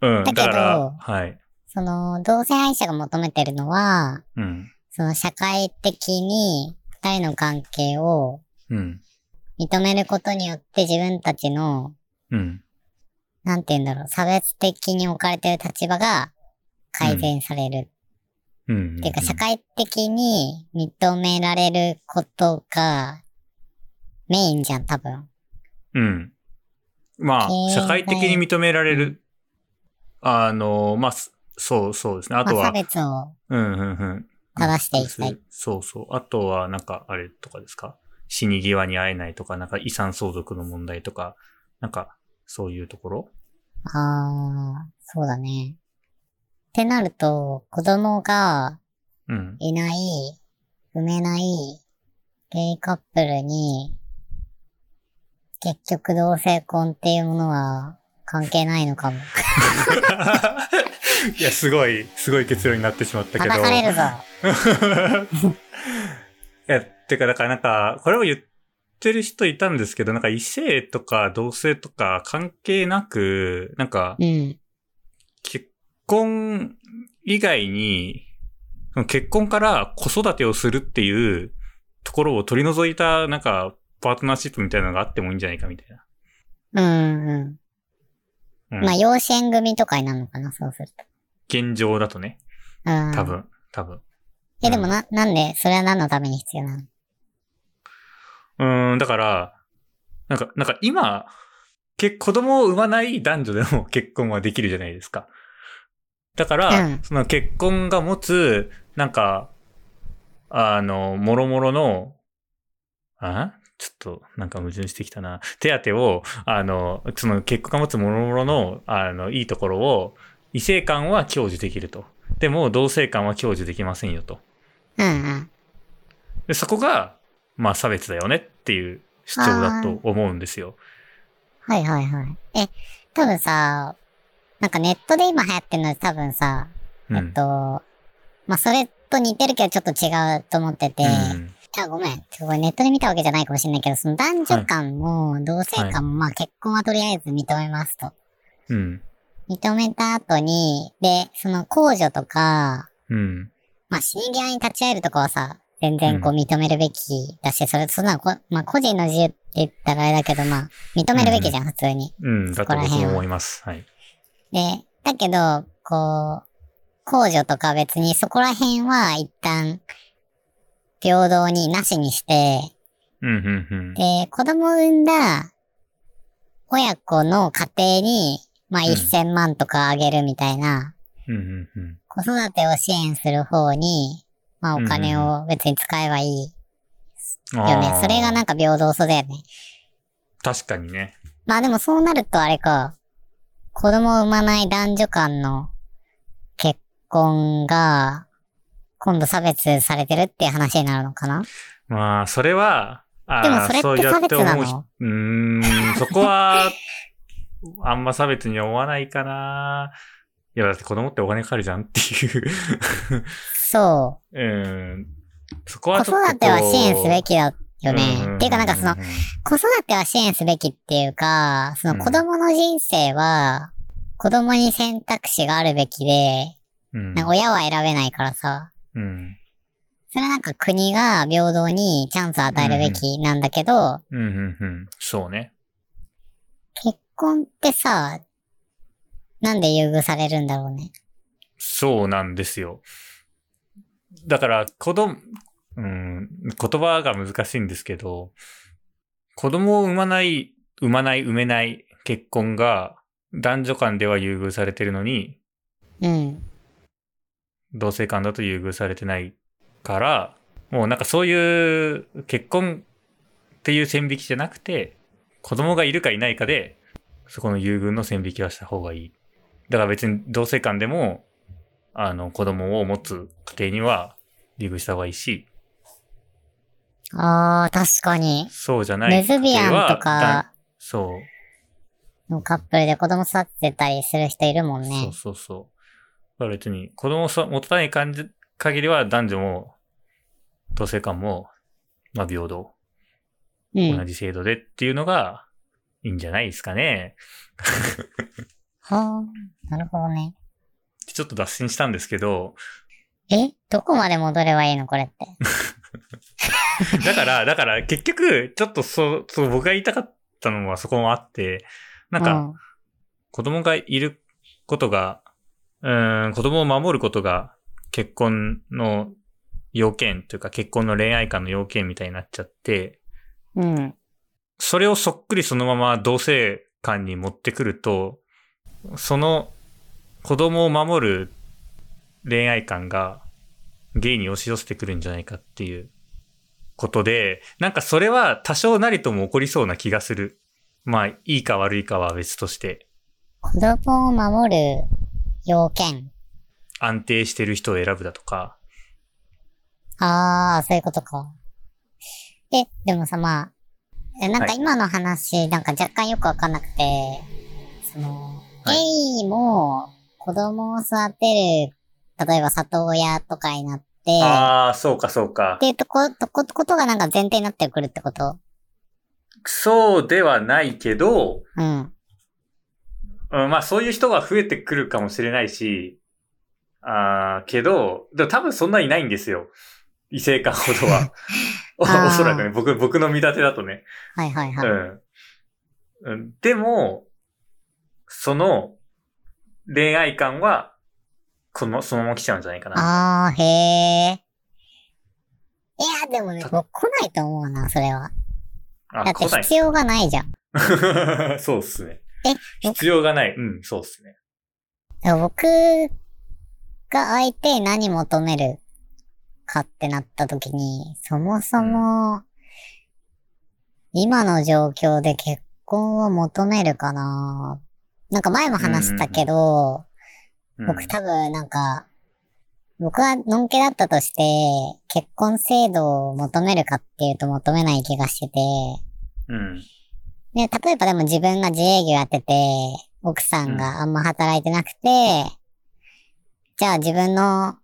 うん。だから、はい。その、同性愛者が求めてるのは、うん。その社会的に二人の関係をうん。認めることによって自分たちの、うん。なんて言うんだろう、差別的に置かれてる立場が改善される。うん。っていうか、社会的に認められることがメインじゃん、多分。うん。まあ社会的に認められる。あの、まあ、すそうそうですね。あとまあ、差は、別をうん、うん、うん。正していきたい。そうそう。あとは、なんか、あれとかですか？死に際に会えないとか、なんか遺産相続の問題とか、なんか、そういうところ？ああ、そうだね。ってなると、子供がうん。いない、産めない、ゲイカップルに、結局同性婚っていうものは関係ないのかも。いや、すごい、すごい結論になってしまったけど。叩かれるぞ。いや、てか、だからなんか、これを言ってる人いたんですけど、なんか異性とか同性とか関係なく、なんか、うん。結婚以外に、結婚から子育てをするっていうところを取り除いた、なんか、パートナーシップみたいなのがあってもいいんじゃないかみたいな。うんうん。うん、まあ、養子縁組とかになるのかな、そうする現状だとね。と。うん。多。分、多分。え、でもな、なんで、それは何のために必要なの？うーん、だから、なんか、なんか今、け子供を産まない男女でも 結婚はできるじゃないですか。だから、うんその結婚が持つ、なんか、あの、もろもろの、あちょっと、なんか矛盾してきたな。手当を、あの、その結婚が持つもろもろの、あの、いいところを、異性間は享受できると。でも、同性間は享受できませんよと。うんうん。で、そこが、まあ差別だよねっていう主張だと思うんですよ。はいはいはい。え、多分さ、なんかネットで今流行ってるので多分さ、うん。えっと、まあ、それと似てるけどちょっと違うと思ってて、うんいや、ごめん。ちょっとこれネットで見たわけじゃないかもしれないけど、その男女間も同性間も、まあ結婚はとりあえず認めますと。うん。認めた後に、で、その控除とか、うん。まあ死に際に立ち会えるとかはさ、全然こう認めるべきだし、それ、そんなのこ、まあ個人の自由って言ったらあれだけど、まあ認めるべきじゃん、普通に。うん。だと僕も思います。はい。で、だけど、こう、控除とか別にそこら辺は一旦、平等になしにして、うん、うん、うん。で、子供を産んだ親子の家庭に、まあ、うん1000万とかあげるみたいな、うん、うん、うん。子育てを支援する方に、まあ、お金を別に使えばいいよね。それがなんか平等そうだよね。確かにね。まあでもそうなるとあれか、子供を産まない男女間の結婚が、今度差別されてるっていう話になるのかな？まあ、それは、でもそれって差別なの？人うーん、そこは、あんま差別に思わないかな。いや、だって子供ってお金かかるじゃんっていう。そう ん。そこう。子はちょっとこう育ては支援すべきだよね。うんっていうかなんかその、うん子育ては支援すべきっていうか、そのうん子供の人生は、子供に選択肢があるべきで、うん親は選べないからさ、うん。それはなんか国が平等にチャンスを与えるべきなんだけど、うん、うん、うん。そうね。結婚ってさ、なんで優遇されるんだろうね。そうなんですよ。だから、子供、うん、言葉が難しいんですけど、子供を産まない、産まない、産めない結婚が男女間では優遇されてるのに、うん。同性間だと優遇されてないから、もうなんかそういう結婚っていう線引きじゃなくて、子供がいるかいないかで、そこの優遇の線引きはした方がいい。だから別に同性間でも、あの、子供を持つ家庭には優遇した方がいいし、ああ、確かに。そうじゃないレズビアンとかそう。のカップルで子供育てたりする人いるもんそねう。そうそう。だから別に子供をさ持たない感じ、限りは男女も同性間も、まあ平等。うん。同じ制度でっていうのがいいんじゃないですかね。はあ、なるほどね。ちょっと脱線したんですけど、え？どこまで戻ればいいの？これって。だから、だから結局、ちょっとそう、そう僕が言いたかったのはそこもあって、なんかうん、子供がいることが、うーん、子供を守ることが結婚の要件というか結婚の恋愛観の要件みたいになっちゃって、うん。それをそっくりそのまま同性間に持ってくると、その子供を守る恋愛観がゲイに押し寄せてくるんじゃないかっていうことで、なんかそれは多少なりとも起こりそうな気がする。まあ、いいか悪いかは別として、子供を守る要件。安定してる人を選ぶだとか、ああ、そういうことか。え、でもさ、まあ、えなんかはい今の話、なんか若干よくわかんなくて、その、ゲはいイも子供を育てる、例えば里親とかになって、っああ、そうかそうかて。いうとこ、とこ、ことがなんか前提になってくるってこと？そうではないけど、うん。うん、まあそういう人が増えてくるかもしれないし、ああ、けど、でも多分そんないないんですよ。異性間ほどは。おそらくね、僕、僕の見立てだとね。はいはいはい。うん。うん、でも、その恋愛観は、この、そのまま来ちゃうんじゃないかな。ああ、へえ。いや、でもね、た僕来ないと思うな、それは。あだって必要がないじゃん。そうっすね。え必要がない。うん、そうっすね。僕が相手に何求めるかってなった時に、そもそも、今の状況で結婚を求めるかな。なんか前も話したけど、うん、僕多分なんか、僕はのんけだったとして、結婚制度を求めるかっていうと求めない気がしてて、うん。ね、例えばでも自分が自営業やってて、奥さんがあんま働いてなくて、じゃあ自分の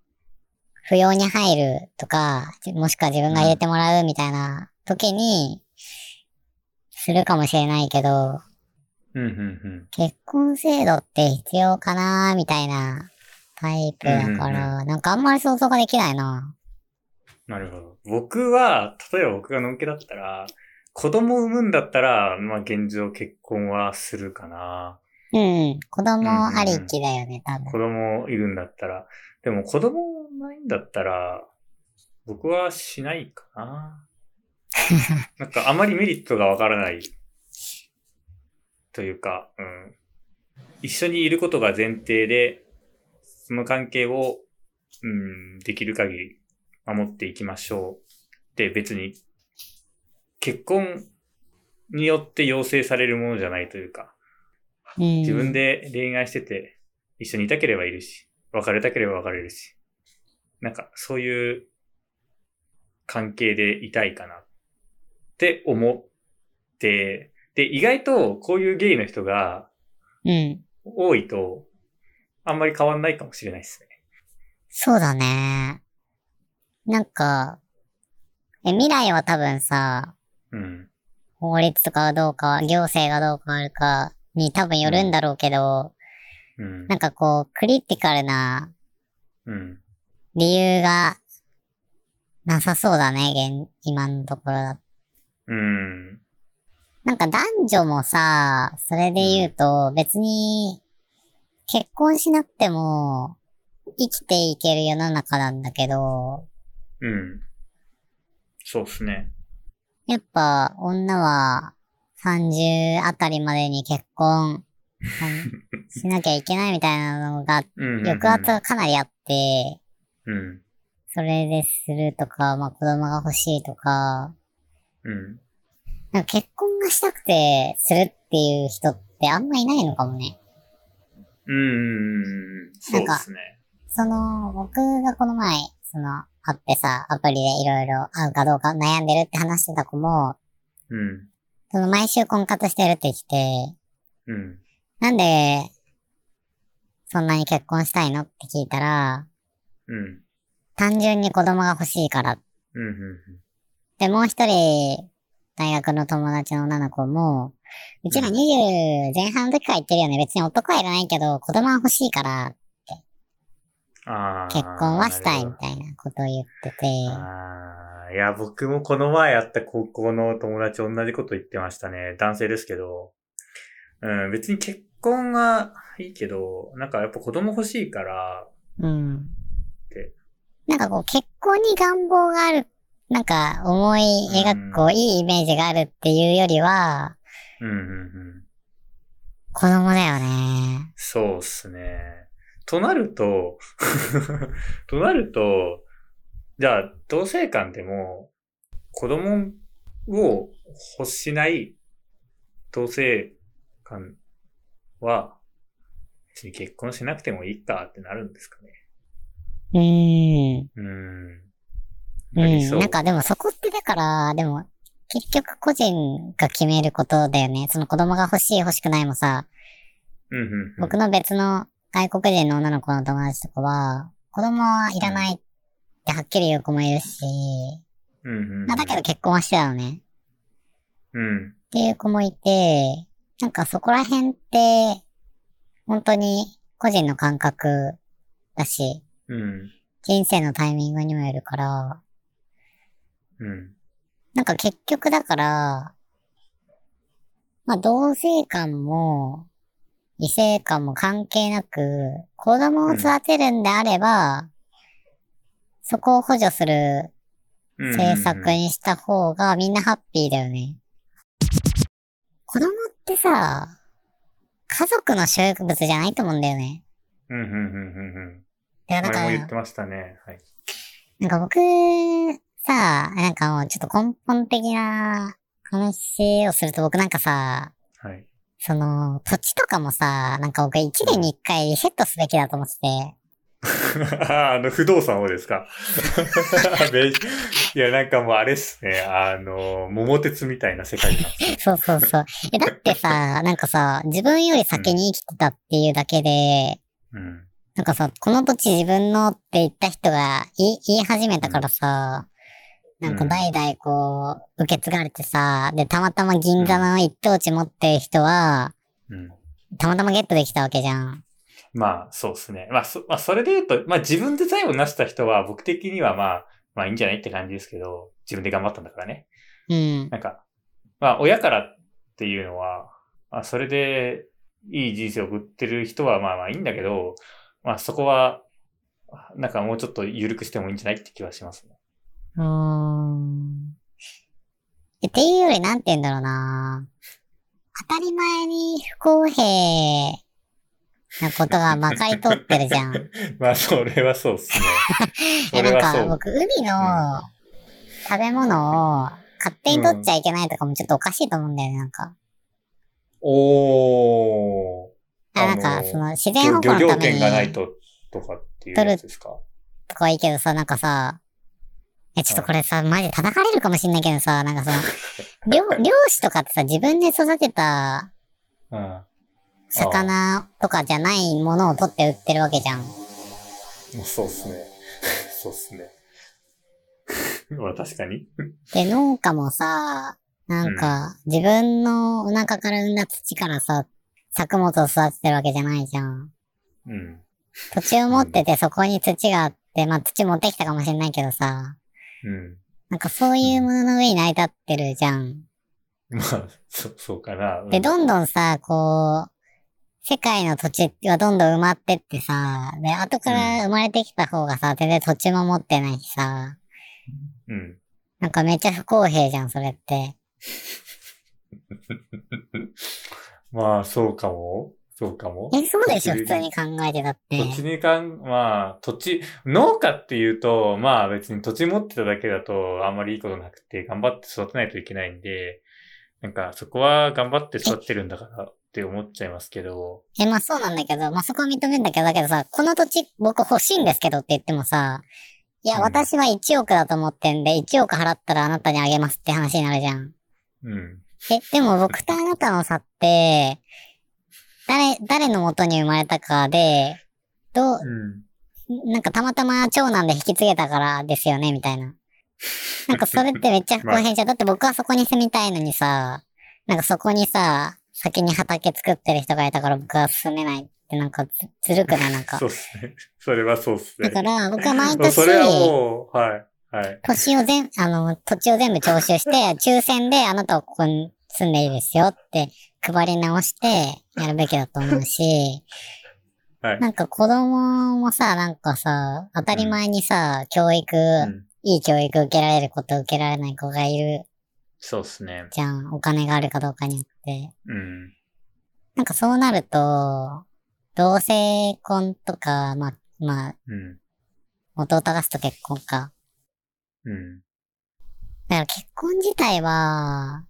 扶養に入るとか、じもしくは自分が入れてもらうみたいな時に、するかもしれないけど、うん、うん、結婚制度って必要かなみたいなタイプだから、なんかあんまり想像ができないな。なるほど。僕は、例えば僕がのんけだったら、子供を産むんだったら、まあ現状結婚はするかな。うん、子供ありきだよね、多子分。供いるんだったら。でも子供ないんだったら、僕はしないかな。なんかあまりメリットがわからない。というか、うん。一緒にいることが前提で、その関係を、うん、できる限り守っていきましょう。で、別に、結婚によって要請されるものじゃないというか、うん、自分で恋愛してて、一緒にいたければいるし、別れたければ別れるし、なんかそういう関係でいたいかなって思って、で、意外とこういうゲイの人がうん。多いと、あんまり変わんないかもしれないですね。そうだね。なんか、え、未来は多分さ、うん。法律とかがどうか、行政がどうかあるかに多分よるんだろうけど、うんな。んかこう、クリティカルなうん。理由がなさそうだね、現、今のところだ。うん。なんか男女もさ、それで言うと、別に、結婚しなくても、生きていける世の中なんだけど、うん。そうっすね。やっぱ女は30あたりまでに結婚何 しなきゃいけないみたいなのが。抑圧がかなりあって、うん。それでするとか、まあ子供が欲しいとか、うん。なんか結婚がしたくてするっていう人ってあんまいないのかもね。うん。そうですね。その、僕がこの前、その、会ってさ、アプリでいろいろ会うかどうか悩んでるって話してた子も、うん。その毎週婚活してるって言ってて、うん。なんで、そんなに結婚したいの？って聞いたら、うん。単純に子供が欲しいから。うん。うん。で、もう一人、大学の友達の女の子も、うちらうん20前半の時から言ってるよね。別に男はいらないけど、子供は欲しいから、ああ。結婚はしたいみたいなことを言ってて、ああ、いや、僕もこの前会った高校の友達同じこと言ってましたね。男性ですけど。うん、別に結婚はいいけど、なんかやっぱ子供欲しいから、うんて。なんかこう、結婚に願望がある、なんか思い描く、こうんう、いいイメージがあるっていうよりは、うん、うん、うん。子供だよね。そうっすね。となると、となると、じゃあ、同性間でも、子供を欲しない同性間は、別に結婚しなくてもいいかってなるんですかね。うーん。うーん。うん。なりそうなんかでもそこってだから、でも、結局個人が決めることだよね。その子供が欲しい欲しくないもさ、うんうんうん。僕の別の外国人の女の子の友達とかは、子供はいらないってはっきり言う子もいるし、うんうんうん。まあだけど結婚はしてたのね。うん。っていう子もいて、なんかそこら辺って、本当に個人の感覚だし、うん。人生のタイミングにもよるから、うん。なんか結局だから、まあ同性間も、異性間も関係なく、子供を育てるんであれば、そこを補助するうん政策にした方がみんなハッピーだよね。子供ってさ、家族の所有物じゃないと思うんだよね。うんうんうんうんうん。だからなんか、言ってましたね。はい。なんか僕、さ、なんかもうちょっと根本的な話をすると僕なんかさ、はい。その、土地とかもさ、なんか僕1年に1回リセットすべきだと思ってて、あの、不動産をですか？めいや、なんかもうあれっすね。あの、桃鉄みたいな世界なんです そうそうそう。え、だってさ、なんかさ、自分より先に生きてたっていうだけで、うん。なんかさ、この土地自分のって言った人が言い言い始めたからさ、なんか代々こう、受け継がれてさ、で、たまたま銀座の一等地持ってる人は、うん。たまたまゲットできたわけじゃん。まあ、そうですね。まあ、そ、まあ、それで言うと、まあ、自分で財を成した人は、僕的にはまあ、まあいいんじゃないって感じですけど、自分で頑張ったんだからね。うん。なんか、まあ、親からっていうのは、まあ、それで、いい人生を送ってる人は、まあまあいいんだけど、まあ、そこは、なんかもうちょっと緩くしてもいいんじゃないって気はしますね。うーん。えっていうよりなんて言うんだろうな当たり前に不公平なことがまかり通ってるじゃん。まあ、それはそうですね。え、なん。か僕、海の食べ物を勝手に取っちゃいけないとかもちょっとおかしいと思うんだよね、なんか。おー。あ、なんあか、のその、自然保護漁業のために権がないと、とかっていうやつですか？とかはいいけどさ、なんかさ、え、ちょっとこれさ、マジ叩かれるかもしんないけどさ、なんかその、漁、漁師とかってさ、自分で育てたうん。魚とかじゃないものを取って売ってるわけじゃん。そうっすね。そうっすね。まあ確かに。で、農家もさ、なんか、自分のお腹から産んだ土からさ、作物を育ててるわけじゃないじゃん。うん。土地を持っててそこに土があって、まあ土持ってきたかもしれないけどさ、うん。なんかそういうものの上に成り立ってるじゃん。まあ、そ、そうかな。うんで、どんどんさ、こう、世界の土地はどんどん埋まってってさ、で、後から生まれてきた方がさ、全然土地も持ってないしさ、うん。なんかめっちゃ不公平じゃん、それって。まあ、そうかも。そうかも。え、そうでしょ、普通に考えてだって。土地にかん、まあ、土地、農家っていうと、まあ別に土地持ってただけだとあんまりいいことなくて、頑張って育てないといけないんで、なんかそこは頑張って育てるんだからって思っちゃいますけど、え、まあそうなんだけど、まあそこは認めるんだけど、だけどさ、この土地僕欲しいんですけどって言ってもさ、いや、うん私は1億だと思ってんで、1億払ったらあなたにあげますって話になるじゃん。うん。え、でも僕とあなたの差って、誰、誰の元に生まれたかで、どう、うん。なんかたまたま長男で引き継げたからですよね、みたいな。なんかそれってめっちゃ不公平じゃん。だって僕はそこに住みたいのにさ、なんかそこにさ、先に畑作ってる人がいたから僕は住めないってなんかずずるくない？なんかそう。っすね。それはそうっすね。だから 僕は毎年、それはもう、はい。はい。土地を全、あの、土地を全部徴収して、抽選であなたはここに住んでいいですよって配り直してやるべきだと思うし、はい。なんか子供もさ、なんかさ、当たり前にさ、教育、うんいい教育受けられる子と受けられない子がいるそうっすね。じゃん。お金があるかどうかによって。うん。なんかそうなると、同性婚とか、まあ、まあ、うん。元を正すと結婚か。うん。だから結婚自体は、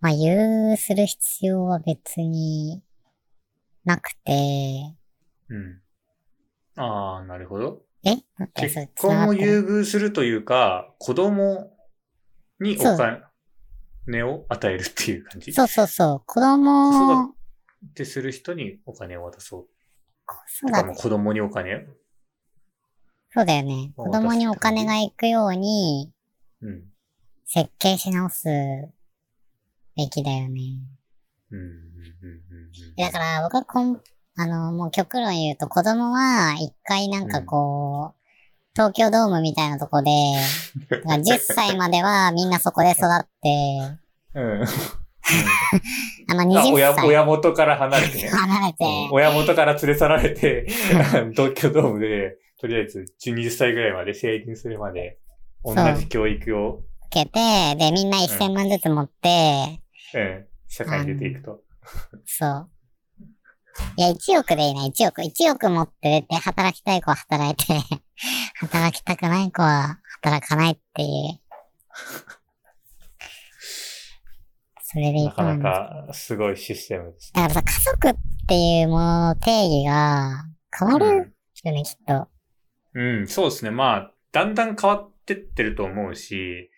まあ、優遇する必要は別になくて、うん。ああ、なるほど。え？結婚を優遇するというか、子供におそう金を与えるっていう感じそうそうそう。子供、ってする人にお金を渡そう。子供にお金をそうだよね。子供にお金が行くようにうん。設計し直すべきだよね。うん。うん。うん。だから僕はこん、あの、もう極論言うと子供は一回なんかこう、東京ドームみたいなとこで、だから10歳まではみんなそこで育って、うん。うん。あ、まあ、あ20親、歳親元から離れてね。離れて、うん親元から連れ去られて、東京ドームで、とりあえず20歳ぐらいまで成人するまで、同じ教育を、受けて、で、みんな1000万ずつ持って、うん、社会に出ていくと。そう。いや、1億でいいな、1億。1億持って出て、働きたい子は働いて、働きたくない子は働かないっていう。それでいいなか。なかすごいシステムですだからさ、家族っていうものの定義が変わるよね、きっと。うん、そうですね。まあ、だんだん変わってってると思うし、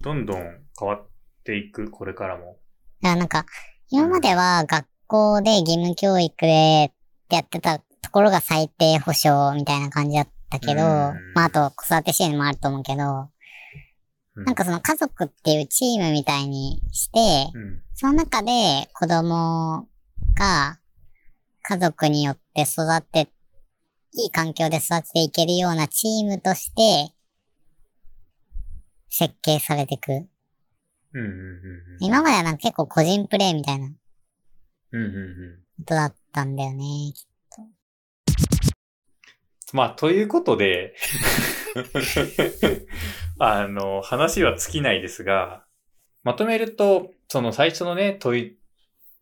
どんどん変わっていく、これからも。だからなんか、今までは学校で義務教育でやってたところが最低保障みたいな感じだったけど、うんまああと子育て支援もあると思うけど、うんなんかその家族っていうチームみたいにして、うん。その中で子供が家族によって育て、いい環境で育てていけるようなチームとして設計されていく。今まではなんか結構個人プレイみたいなこうん、うん、うん。とだったんだよね。まあ、ということで、あの、話は尽きないですが、まとめると、その最初のね、問い、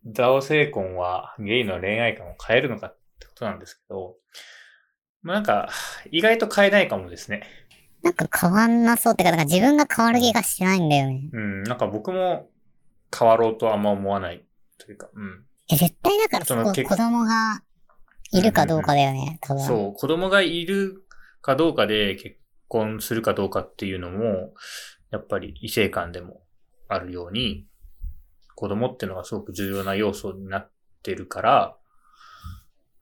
同性婚はゲイの恋愛観を変えるのかってことなんですけど、まあなんか、意外と変えないかもですね。なんか変わんなそうってか、なんか自分が変わる気がしないんだよね。うん、なんか僕も変わろうとはあんま思わないというか、うん。え、絶対だからそこその結子供がいるかどうかだよね、多分。そう、子供がいるかどうかで結婚するかどうかっていうのも、やっぱり異性間でもあるように、子供っていうのがすごく重要な要素になってるから、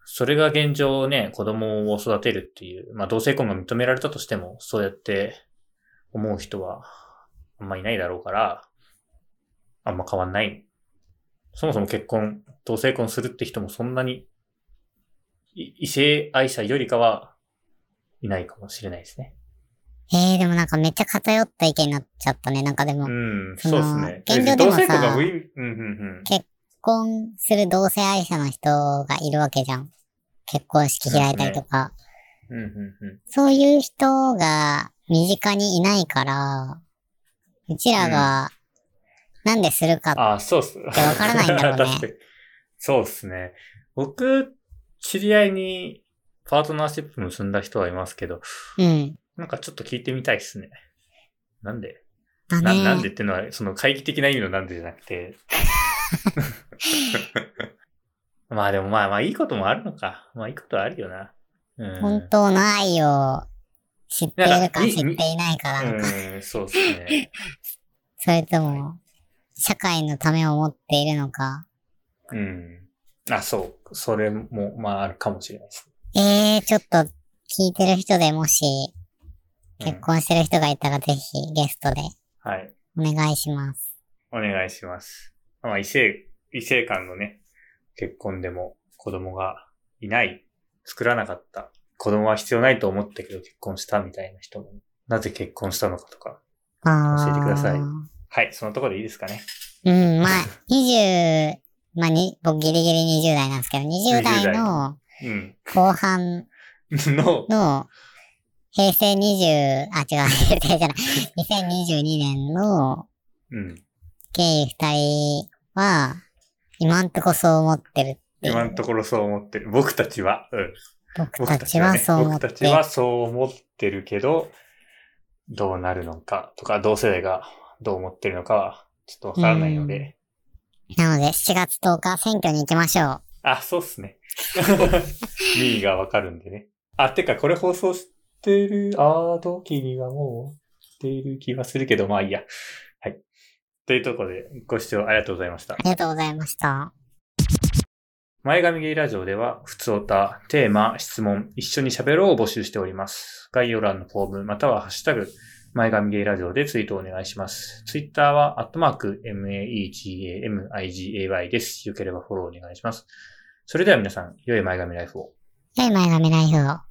それが現状ね、子供を育てるっていう、まあ同性婚が認められたとしても、そうやって思う人はあんまいないだろうから、あんま変わんない。そもそも結婚、同性婚するって人もそんなにい異性愛者よりかはいないかもしれないですね。えー、でもなんかめっちゃ偏った意見になっちゃったね。なんかでも、うん、そのそうですね。現状でもさ結婚する同性愛者の人がいるわけじゃん。結婚式開いたりとか。うん。うん、うん、うん。そういう人が身近にいないから、うちらがなんでするか、あ、そうっす。わからないんだろうね 確かに。そうですね。僕、知り合いにパートナーシップ結んだ人はいますけど、うん。なんかちょっと聞いてみたいですね。なんで？ななんでってのは、その会議的な意味のなんでじゃなくて。まあでもまあまあいいこともあるのか。まあいいことはあるよな。うん。本当の愛を知っているか知っていないかなのか、うん、そうですね。それとも、社会のためを持っているのか。うん。あ、そう。それも、まああるかもしれないです。えー、ちょっと聞いてる人でもし、うん結婚してる人がいたらぜひゲストではい。お願いします。お願いします。まあ異性、異性間のね、結婚でも子供がいない、作らなかった、子供は必要ないと思ったけど結婚したみたいな人も、なぜ結婚したのかとか。教えてくださいはい、そのところでいいですかね。うん、まあ、20、まあに、僕ギリギリ20代なんですけど、20代のうん。後半 の、の、平成20、あ、違う、平成じゃない、2022年のうん。ゲイ二人は、今んとこそう思ってるって。今のところそう思ってる。僕たちは、うん。僕僕たちはたちはね、そう思って僕たちはそう思ってるけど、どうなるのかとか、同世代がどう思ってるのかは、ちょっとわからないので、なので、7月10日選挙に行きましょう。あ、そうっすね。民 意がわかるんでね。あ、てか、これ放送してる、あー、時にはもう、している気がするけど、まあいいや。はい。というところで、ご視聴ありがとうございましたあ。りがとうございました。前髪ゲイラジオでは、普通歌、テーマ、質問、一緒に喋ろうを募集しております。概要欄のフォーム、またはハッシュタグ、前髪ゲイラジオでツイートお願いします。ツイッターは、アットマーク、MAEGAMIGAY です。よければフォローお願いします。それでは皆さん、良い前髪ライフを。良い前髪ライフを。